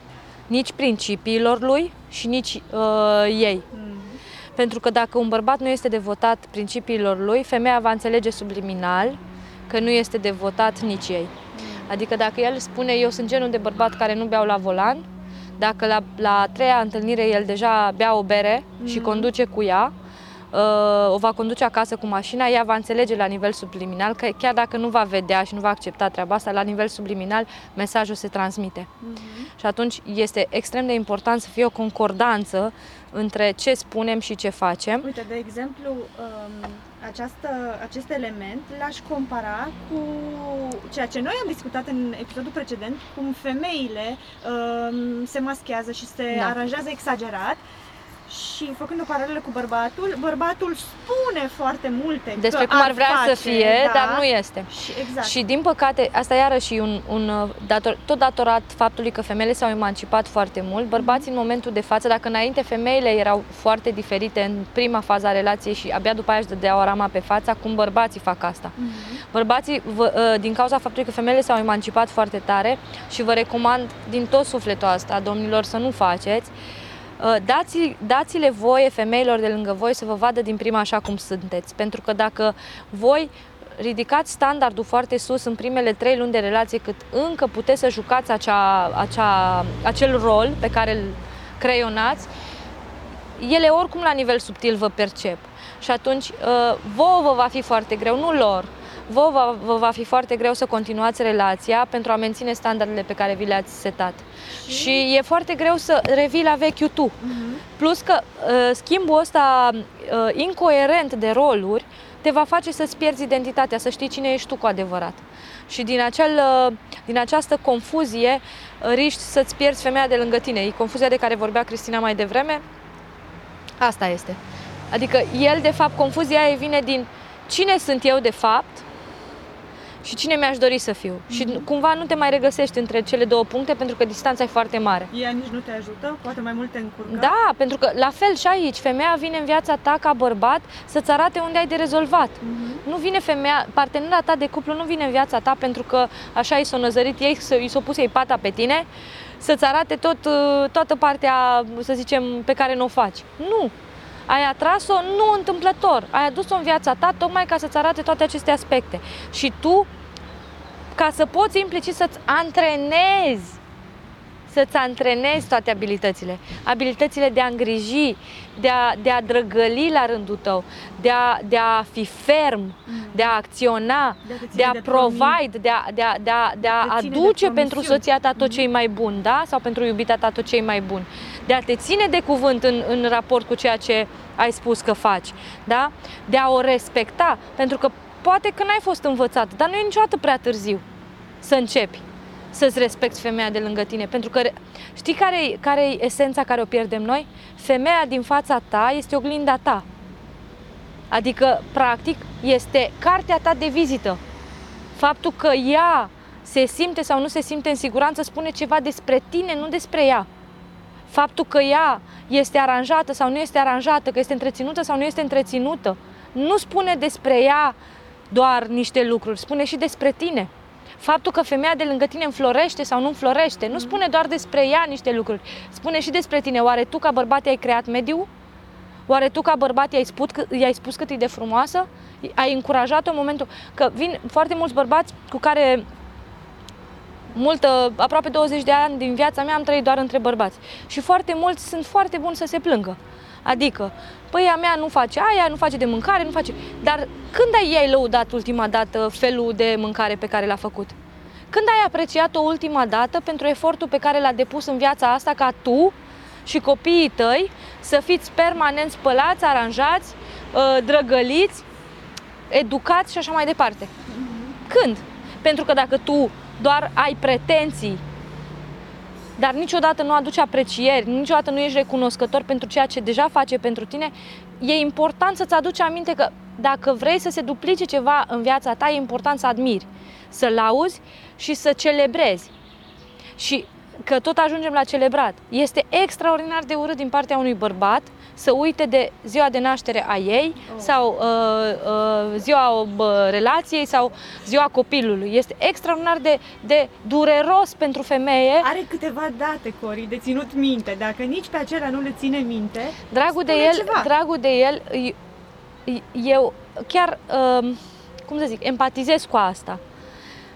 nici principiilor lui și nici uh, ei. Mhm. Pentru că dacă un bărbat nu este devotat principiilor lui, femeia va înțelege subliminal că nu este devotat nici ei. Adică dacă el spune eu sunt genul de bărbat care nu beau la volan, dacă la, la a treia întâlnire el deja bea o bere și Mhm. conduce cu ea, uh, o va conduce acasă cu mașina, ea va înțelege la nivel subliminal că chiar dacă nu va vedea și nu va accepta treaba asta, la nivel subliminal mesajul se transmite. Mhm. Și atunci este extrem de important să fie o concordanță între ce spunem și ce facem. Uite, de exemplu, um, această, acest element l-aș compara cu ceea ce noi am discutat în episodul precedent, cum femeile um, se maschează și se Da. aranjează exagerat și făcând o paralelă cu bărbatul, bărbatul spune foarte multe Despre că cum ar vrea face, să fie, da, dar nu este. Și, exact. Și din păcate, asta iarăși e un, un uh, dator, tot datorat faptului că femeile s-au emancipat foarte mult. Bărbații în momentul de față, dacă înainte femeile erau foarte diferite în prima fază a relației și abia după aia își dădeau rama pe față, acum bărbații fac asta. Mhm. Bărbații, vă, uh, din cauza faptului că femeile s-au emancipat foarte tare și vă recomand din tot sufletul asta, domnilor, să nu faceți, uh, dați, dați-le voie femeilor de lângă voi să vă vadă din prima așa cum sunteți. Pentru că dacă voi ridicați standardul foarte sus în primele trei luni de relație, cât încă puteți să jucați acea, acea, acel rol pe care îl creionați, ele oricum la nivel subtil vă percep. Și atunci uh, vouă vă va fi foarte greu, nu lor, vouă va, vă va fi foarte greu să continuați relația pentru a menține standardele pe care vi le-ați setat. Și e foarte greu să revii la vechiul tu. Mhm. Plus că uh, schimbul ăsta uh, incoerent de roluri te va face să-ți pierzi identitatea, să știi cine ești tu cu adevărat. Și din, acel, uh, din această confuzie uh, riști să-ți pierzi femeia de lângă tine. E confuzia de care vorbea Cristina mai devreme. Asta este. Adică el, de fapt, confuzia ei vine din cine sunt eu de fapt și cine mi-aș dori să fiu. Și cumva nu te mai regăsești între cele două puncte pentru că distanța e foarte mare. Ea nici nu te ajută, poate mai mult te încurcă. Da, pentru că la fel și aici, femeia vine în viața ta ca bărbat să-ți arate unde ai de rezolvat. Mhm. Nu vine femeia, partenera ta de cuplu nu vine în viața ta pentru că așa i s-o năzărit ei, să- i s-o pus ei pata pe tine, să-ți arate tot, uh, toată partea, să zicem, pe care nu o faci. Nu! Ai atras-o nu întâmplător, ai adus-o în viața ta tocmai ca să-ți arate toate aceste aspecte. Și tu, ca să poți implicit să-ți antrenezi să-ți antrenezi toate abilitățile. Abilitățile de a îngriji, de a, de a drăgăli la rândul tău, de a, de a fi ferm, de a acționa, De a te ține de a de provide, de a, de a, de a, de a De a te ține de aduce pentru promisiuni. soția ta tot ce e mai bun, da? Sau pentru iubita ta tot ce e mai bun. De a te ține de cuvânt în, în raport cu ceea ce ai spus că faci, da? De a o respecta, pentru că poate că n-ai fost învățat, dar nu e niciodată prea târziu să începi să-ți respecti femeia de lângă tine. Pentru că știi care e care e esența care o pierdem noi? Femeia din fața ta este oglinda ta. Adică, practic, este cartea ta de vizită. Faptul că ea se simte sau nu se simte în siguranță spune ceva despre tine, nu despre ea. Faptul că ea este aranjată sau nu este aranjată, că este întreținută sau nu este întreținută, nu spune despre ea doar niște lucruri, spune și despre tine. faptul că femeia de lângă tine înflorește sau nu înflorește, nu spune doar despre ea niște lucruri, spune și despre tine. Oare tu ca bărbat ai creat mediul? Oare tu ca bărbat i-ai spus, i-ai spus cât e de frumoasă? Ai încurajat-o în momentul... Că vin foarte mulți bărbați cu care multă, aproape 20 de ani din viața mea am trăit doar între bărbați. Și foarte mulți sunt foarte buni să se plângă. Adică, păi a mea nu face aia, nu face de mâncare, nu face... Dar când ai ei lăudat ultima dată felul de mâncare pe care l-a făcut? Când ai apreciat-o ultima dată pentru efortul pe care l-a depus în viața asta ca tu și copiii tăi să fiți permanent spălați, aranjați, ă, drăgăliți, educați și așa mai departe? Când? Pentru că dacă tu doar ai pretenții, dar niciodată nu aduci aprecieri, niciodată nu ești recunoscător pentru ceea ce deja face pentru tine, e important să-ți aduci aminte că dacă vrei să se duplice ceva în viața ta, e important să admiri, să lauzi și să celebrezi. Și că tot ajungem la celebrat. Este extraordinar de urât din partea unui bărbat să uite de ziua de naștere a ei oh. sau uh, uh, ziua uh, relației sau ziua copilului. Este extraordinar de, de dureros pentru femeie. Are câteva date, Cori, de ținut minte. Dacă nici pe acelea nu le ține minte, dragul de el, ceva. dragul de el, eu chiar, uh, cum să zic, empatizez cu asta.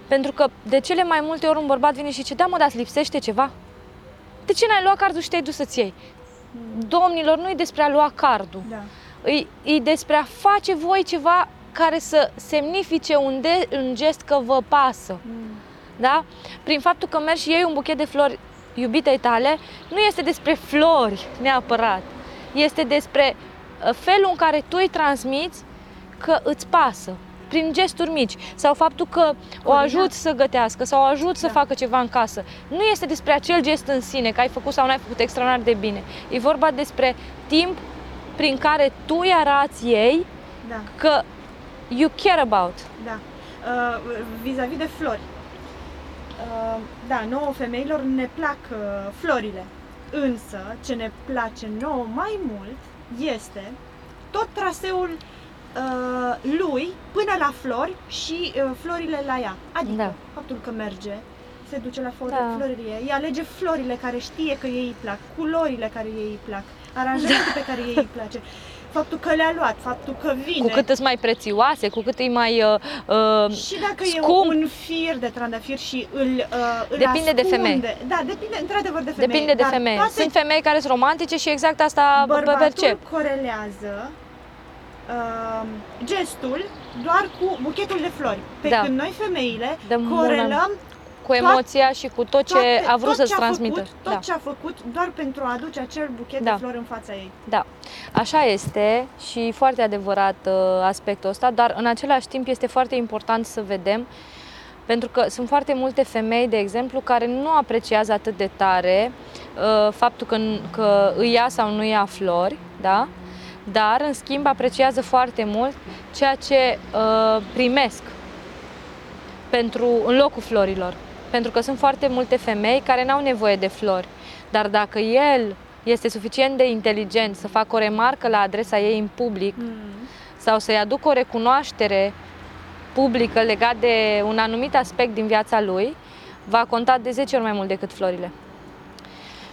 Pentru că de cele mai multe ori un bărbat vine și zice, da mă, dar lipsește ceva? De ce n-ai luat cardul și te-ai dus să-ți iei? Domnilor, nu e despre a lua cardul. Da. E, e despre a face voi ceva care să semnifice un, de, un gest că vă pasă. Mm. Da? Prin faptul că mergi și iei un buchet de flori iubitei tale, nu este despre flori neapărat. Este despre uh, felul în care tu îi transmiți că îți pasă prin gesturi mici sau faptul că o ajut să gătească sau o ajut să Da. facă ceva în casă. Nu este despre acel gest în sine, că ai făcut sau nu ai făcut extraordinar de bine. E vorba despre timp prin care tu îi arăți ei Da, că you care about. da. Uh, vis-a-vis de flori. Uh, da, nouă femeilor ne plac uh, florile. Însă, ce ne place nouă mai mult este tot traseul uh, lui până la flori și uh, florile la ea. Adică Da. faptul că merge, se duce la flori, Da. florile ei, alege florile care știe că ei îi plac, culorile care ei îi plac, aranjamentul pe care ei îi place, faptul că le-a luat, faptul că vine. Cu cât sunt mai prețioase, cu cât e mai uh, uh, Și dacă e scump. un fir de trandafir și îl, uh, îl Depinde de ascunde. femeie. Da, depinde într-adevăr de femeie. depinde de dar femeie. Toate Sunt femei care sunt romantice și exact asta bărbatul percep. corelează uh, gestul doar cu buchetul de flori. Pe Da. când noi femeile Dăm mână corelăm Cu emoția și cu tot ce toate, a vrut tot să-ți ce a transmită. Făcut, tot Da. ce a făcut doar pentru a aduce acel buchet Da. de flori în fața ei. Da, așa este și foarte adevărat uh, aspectul ăsta, dar în același timp este foarte important să vedem pentru că sunt foarte multe femei, de exemplu, care nu apreciază atât de tare uh, faptul că, că îi ia sau nu ia flori, da? Dar în schimb apreciază foarte mult ceea ce uh, primesc pentru, în locul florilor. Pentru că sunt foarte multe femei care n-au nevoie de flori, dar dacă el este suficient de inteligent să facă o remarcă la adresa ei în public Mm. sau să-i aducă o recunoaștere publică legat de un anumit aspect din viața lui, va conta de 10 ori mai mult decât florile.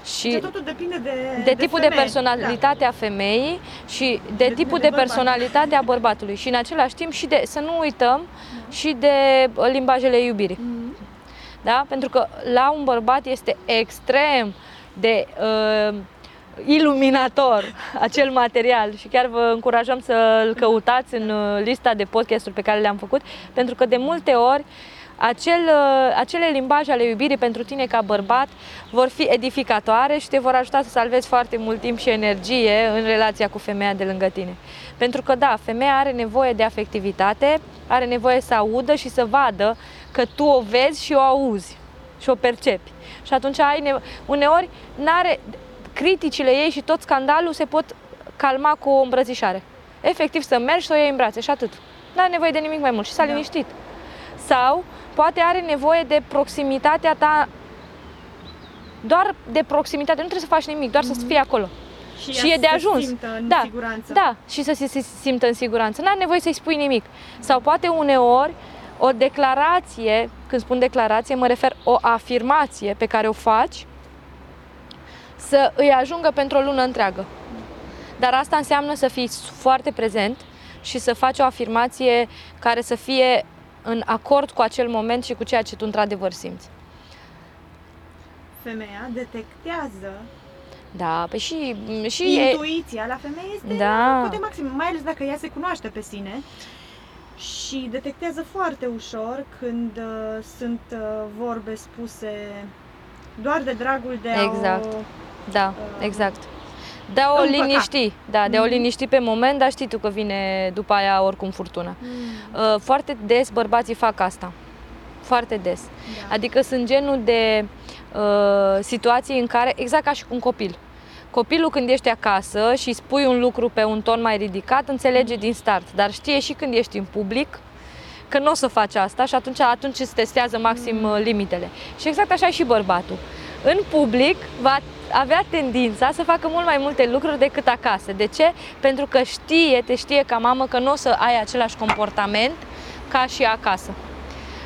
Și Deci totul depinde de, de tipul de femeie. personalitate a femeii și de De- tipul de de bărbat. personalitate a bărbatului și în același timp și de, să nu uităm și de uh, limbajele iubirii. Da. Mm. Da? Pentru că la un bărbat este extrem de uh, iluminator acel material și chiar vă încurajăm să-l căutați în uh, lista de podcasturi pe care le-am făcut, pentru că de multe ori acel, uh, acele limbaje ale iubirii pentru tine ca bărbat vor fi edificatoare și te vor ajuta să salvezi foarte mult timp și energie în relația cu femeia de lângă tine. Pentru că da, femeia are nevoie de afectivitate, are nevoie să audă și să vadă că tu o vezi și o auzi și o percepi. Și atunci ai nevo- uneori n-are criticile ei și tot scandalul se pot calma cu o îmbrățișare. Efectiv să mergi să o iei în brațe și atât. N-are nevoie de nimic mai mult și s-a Da. liniștit. Sau poate are nevoie de proximitatea ta doar de proximitate, nu trebuie să faci nimic, doar să fii acolo. Și, Și ea e de să ajuns. Se simtă în Da, siguranță. Da, și să se se simtă în siguranță. N-are nevoie să-i spui nimic. Sau poate uneori O declarație, când spun declarație, mă refer o afirmație pe care o faci să îi ajungă pentru o lună întreagă. Dar asta înseamnă să fii foarte prezent și să faci o afirmație care să fie în acord cu acel moment și cu ceea ce tu într-adevăr simți. Femeia detectează Da, pe și, și e, intuiția la femeie este Da. da. maxim, mai ales dacă ea se cunoaște pe sine și detectează foarte ușor când uh, sunt uh, vorbe spuse doar de dragul de Exact. a o... da, uh, exact. De a o împăca. liniști, da, de a o Mhm. liniști pe moment, dar știi tu că vine după aia oricum furtuna. Mm, Uh, Foarte des bărbații fac asta. Foarte des. da. Adică sunt genul de uh, situații în care, exact ca și cu un copil. Copilul când ești acasă și îi spui un lucru pe un ton mai ridicat, înțelege din start, dar știe și când ești în public că nu o să faci asta și atunci, atunci îți testează maxim uh, limitele. Și exact așa e și bărbatul. În public va avea tendința să facă mult mai multe lucruri decât acasă. De ce? Pentru că știe, te știe ca mamă că nu o să ai același comportament ca și acasă.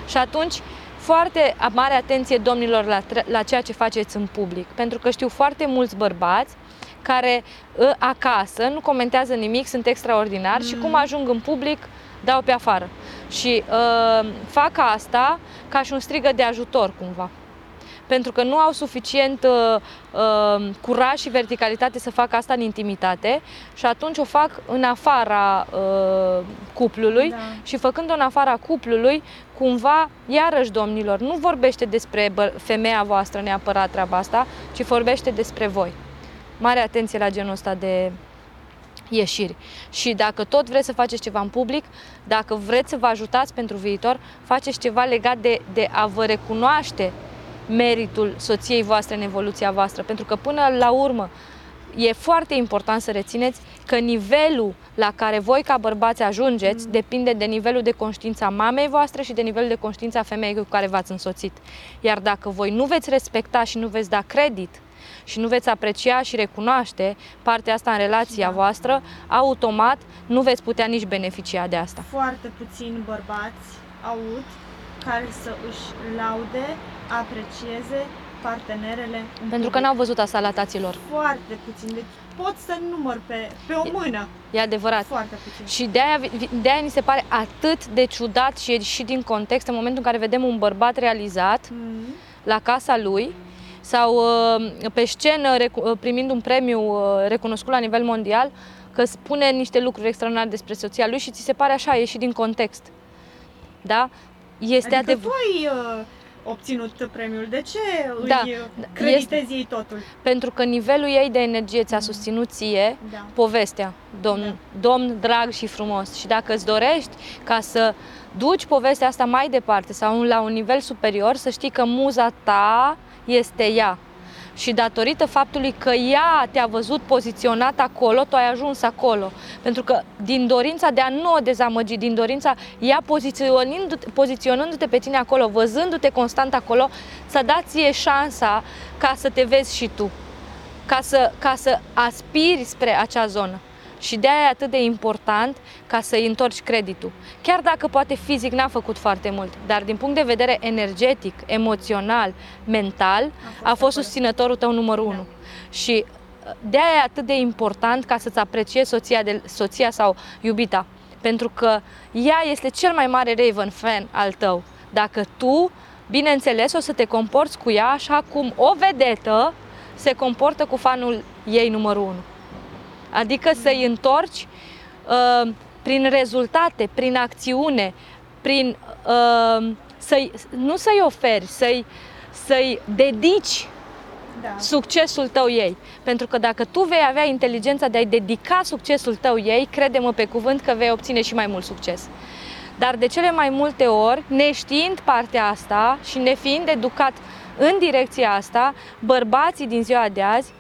Și atunci, foarte mare atenție domnilor la, tre- la ceea ce faceți în public, pentru că știu foarte mulți bărbați care ă, acasă nu comentează nimic, sunt extraordinari și Mm. cum ajung în public, dau pe afară. Și uh, fac asta ca și un strigă de ajutor cumva. Pentru că nu au suficient uh, uh, curaj și verticalitate să facă asta în intimitate și atunci o fac în afara uh, cuplului Da. și făcând-o în afara cuplului, cumva, iarăși domnilor, nu vorbește despre bă- femeia voastră neapărat treaba asta, ci vorbește despre voi. Mare atenție la genul ăsta de ieșiri. Și dacă tot vreți să faceți ceva în public, dacă vreți să vă ajutați pentru viitor, faceți ceva legat de, de a vă recunoaște meritul soției voastre în evoluția voastră. Pentru că până la urmă e foarte important să rețineți că nivelul la care voi ca bărbați ajungeți depinde de nivelul de conștiință a mamei voastre și de nivelul de conștiință a femeii cu care v-ați însoțit. Iar dacă voi nu veți respecta și nu veți da credit și nu veți aprecia și recunoaște partea asta în relația voastră, automat nu veți putea nici beneficia de asta. Foarte puțini bărbați aud care să își laude, aprecieze partenerele în Pentru că public. n-au văzut asta la taților. Foarte puțin. Deci pot să număr pe, pe o mână. E adevărat. Foarte puțin. Și de-aia, de-aia ni se pare atât de ciudat și și din context în momentul în care vedem un bărbat realizat Mm. la casa lui sau uh, pe scenă recu- uh, primind un premiu uh, recunoscut la nivel mondial, că spune niște lucruri extraordinare despre soția lui și ți se pare așa, e și din context. Da? Este adică adevărat. Tu ai uh, obținut premiul. De ce Da, îi uh, da, creditezi ei totul? Pentru că nivelul ei de energie ți-a susținut ție Da. povestea, domn, domn drag și frumos. Și dacă îți dorești ca să duci povestea asta mai departe sau la un nivel superior, să știi că muza ta este ea. Și datorită faptului că ea te-a văzut poziționat acolo, tu ai ajuns acolo. Pentru că din dorința de a nu o dezamăgi, din dorința ea poziționându-te, poziționându-te pe tine acolo, văzându-te constant acolo, să dat ție șansa ca să te vezi și tu ca să, ca să aspiri spre acea zonă. Și de aia e atât de important ca să-i întorci creditul. Chiar dacă poate fizic n-a făcut foarte mult, dar din punct de vedere energetic, emoțional, mental, a fost acolo. susținătorul tău numărul Da. unu. Și uh, de aia e atât de important ca să-ți apreciezi soția, de, soția sau iubita. Pentru că ea este cel mai mare Raven fan al tău. Dacă tu, bineînțeles, o să te comporți cu ea așa cum o vedetă se comportă cu fanul ei numărul unu. Adică să-i întorci uh, prin rezultate, prin acțiune, prin uh, să-i, nu să-i oferi, să-i, să-i dedici Da. succesul tău ei. Pentru că dacă tu vei avea inteligența de a-i dedica succesul tău ei, crede-mă pe cuvânt că vei obține și mai mult succes. Dar de cele mai multe ori, neștiind partea asta și nefiind educat în direcția asta, bărbații din ziua de azi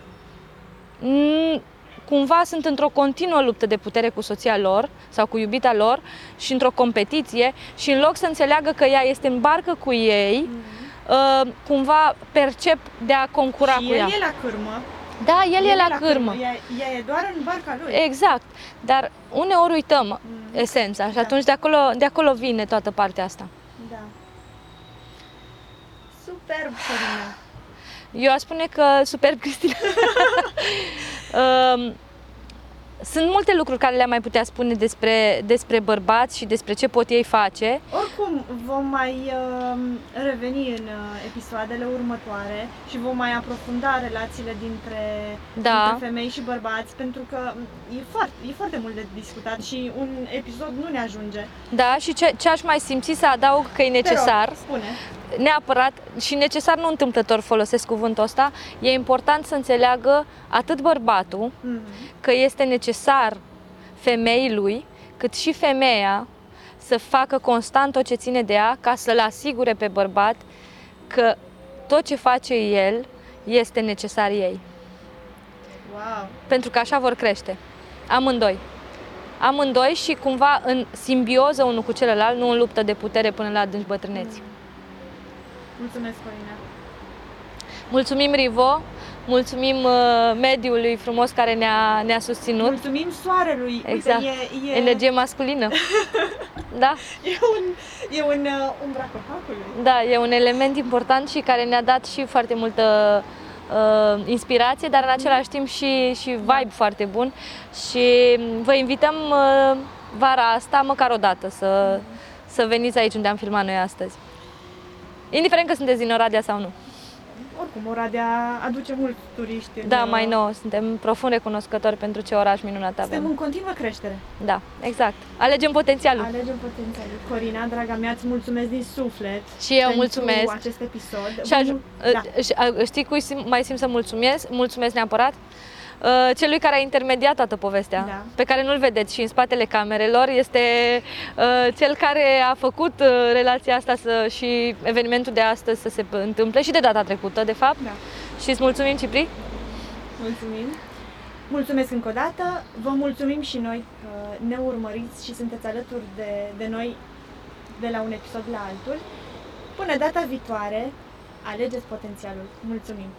m, cumva sunt într-o continuă luptă de putere cu soția lor sau cu iubita lor și într-o competiție și în loc să înțeleagă că ea este în barcă cu ei, uh, cumva percep de a concura și cu el ea. e la cârmă. Da, el, e la cârmă. Ea, ea e doar în barca lui. Exact. Dar uneori uităm Mm. esența și Da. atunci de acolo, de acolo vine toată partea asta. Da. Superb, Corina. Eu aș spune că superb, Cristina. Um, Sunt multe lucruri care le-am mai putea spune despre, despre bărbați și despre ce pot ei face. Oricum, vom mai uh, reveni în uh, episoadele următoare și vom mai aprofunda relațiile dintre, Da. dintre femei și bărbați, pentru că e foarte, e foarte mult de discutat și un episod nu ne ajunge. Da, și ce, ce aș mai simți să adaug că e necesar, Te rog, spune. Neapărat, și necesar nu întâmplător folosesc cuvântul ăsta, e important să înțeleagă atât bărbatul Mhm. că este necesar femeii lui, cât și femeia să facă constant tot ce ține de ea ca să-l asigure pe bărbat că tot ce face el este necesar ei. Wow. Pentru că așa vor crește. Amândoi. Amândoi și cumva în simbioză unul cu celălalt, nu în luptă de putere până la adânci bătrâneți. Mulțumesc, Corina. Mulțumim, Rivo, mulțumim uh, mediului frumos care ne-a, ne-a susținut. Mulțumim soarelui. Exact. Uite, e, e, Energie masculină. Da, e un, e un uh, umbra copacului. da, e un element important și care ne-a dat și foarte multă uh, inspirație, dar în același timp și, și vibe foarte bun. Și vă invităm uh, vara asta, măcar o dată, să, să veniți aici unde am filmat noi astăzi. Indiferent că sunteți din Oradea sau nu. Oricum, Oradea aduce mulți turiști. în, Da, uh, mai nou, suntem profund recunoscători pentru ce oraș minunat Suntem avem. în continuă creștere. Da, exact. Alegem potențialul. Alegem potențialul. Corina, draga mea, îți mulțumesc din suflet Și eu pentru mulțumesc. acest episod. Și aș, Bun- da. și, a- știi cui sim, mai simt să mulțumesc? Mulțumesc neapărat. Uh, Celui care a intermediat toată povestea, Da. pe care nu-l vedeți și în spatele camerelor, este uh, cel care a făcut uh, relația asta să, și evenimentul de astăzi să se întâmple și de data trecută, de fapt. Da. Și îți mulțumim, Cipri. Mulțumim. Mulțumesc încă o dată. Vă mulțumim și noi că ne urmăriți și sunteți alături de, de noi de la un episod la altul. Până data viitoare, alegeți potențialul. Mulțumim!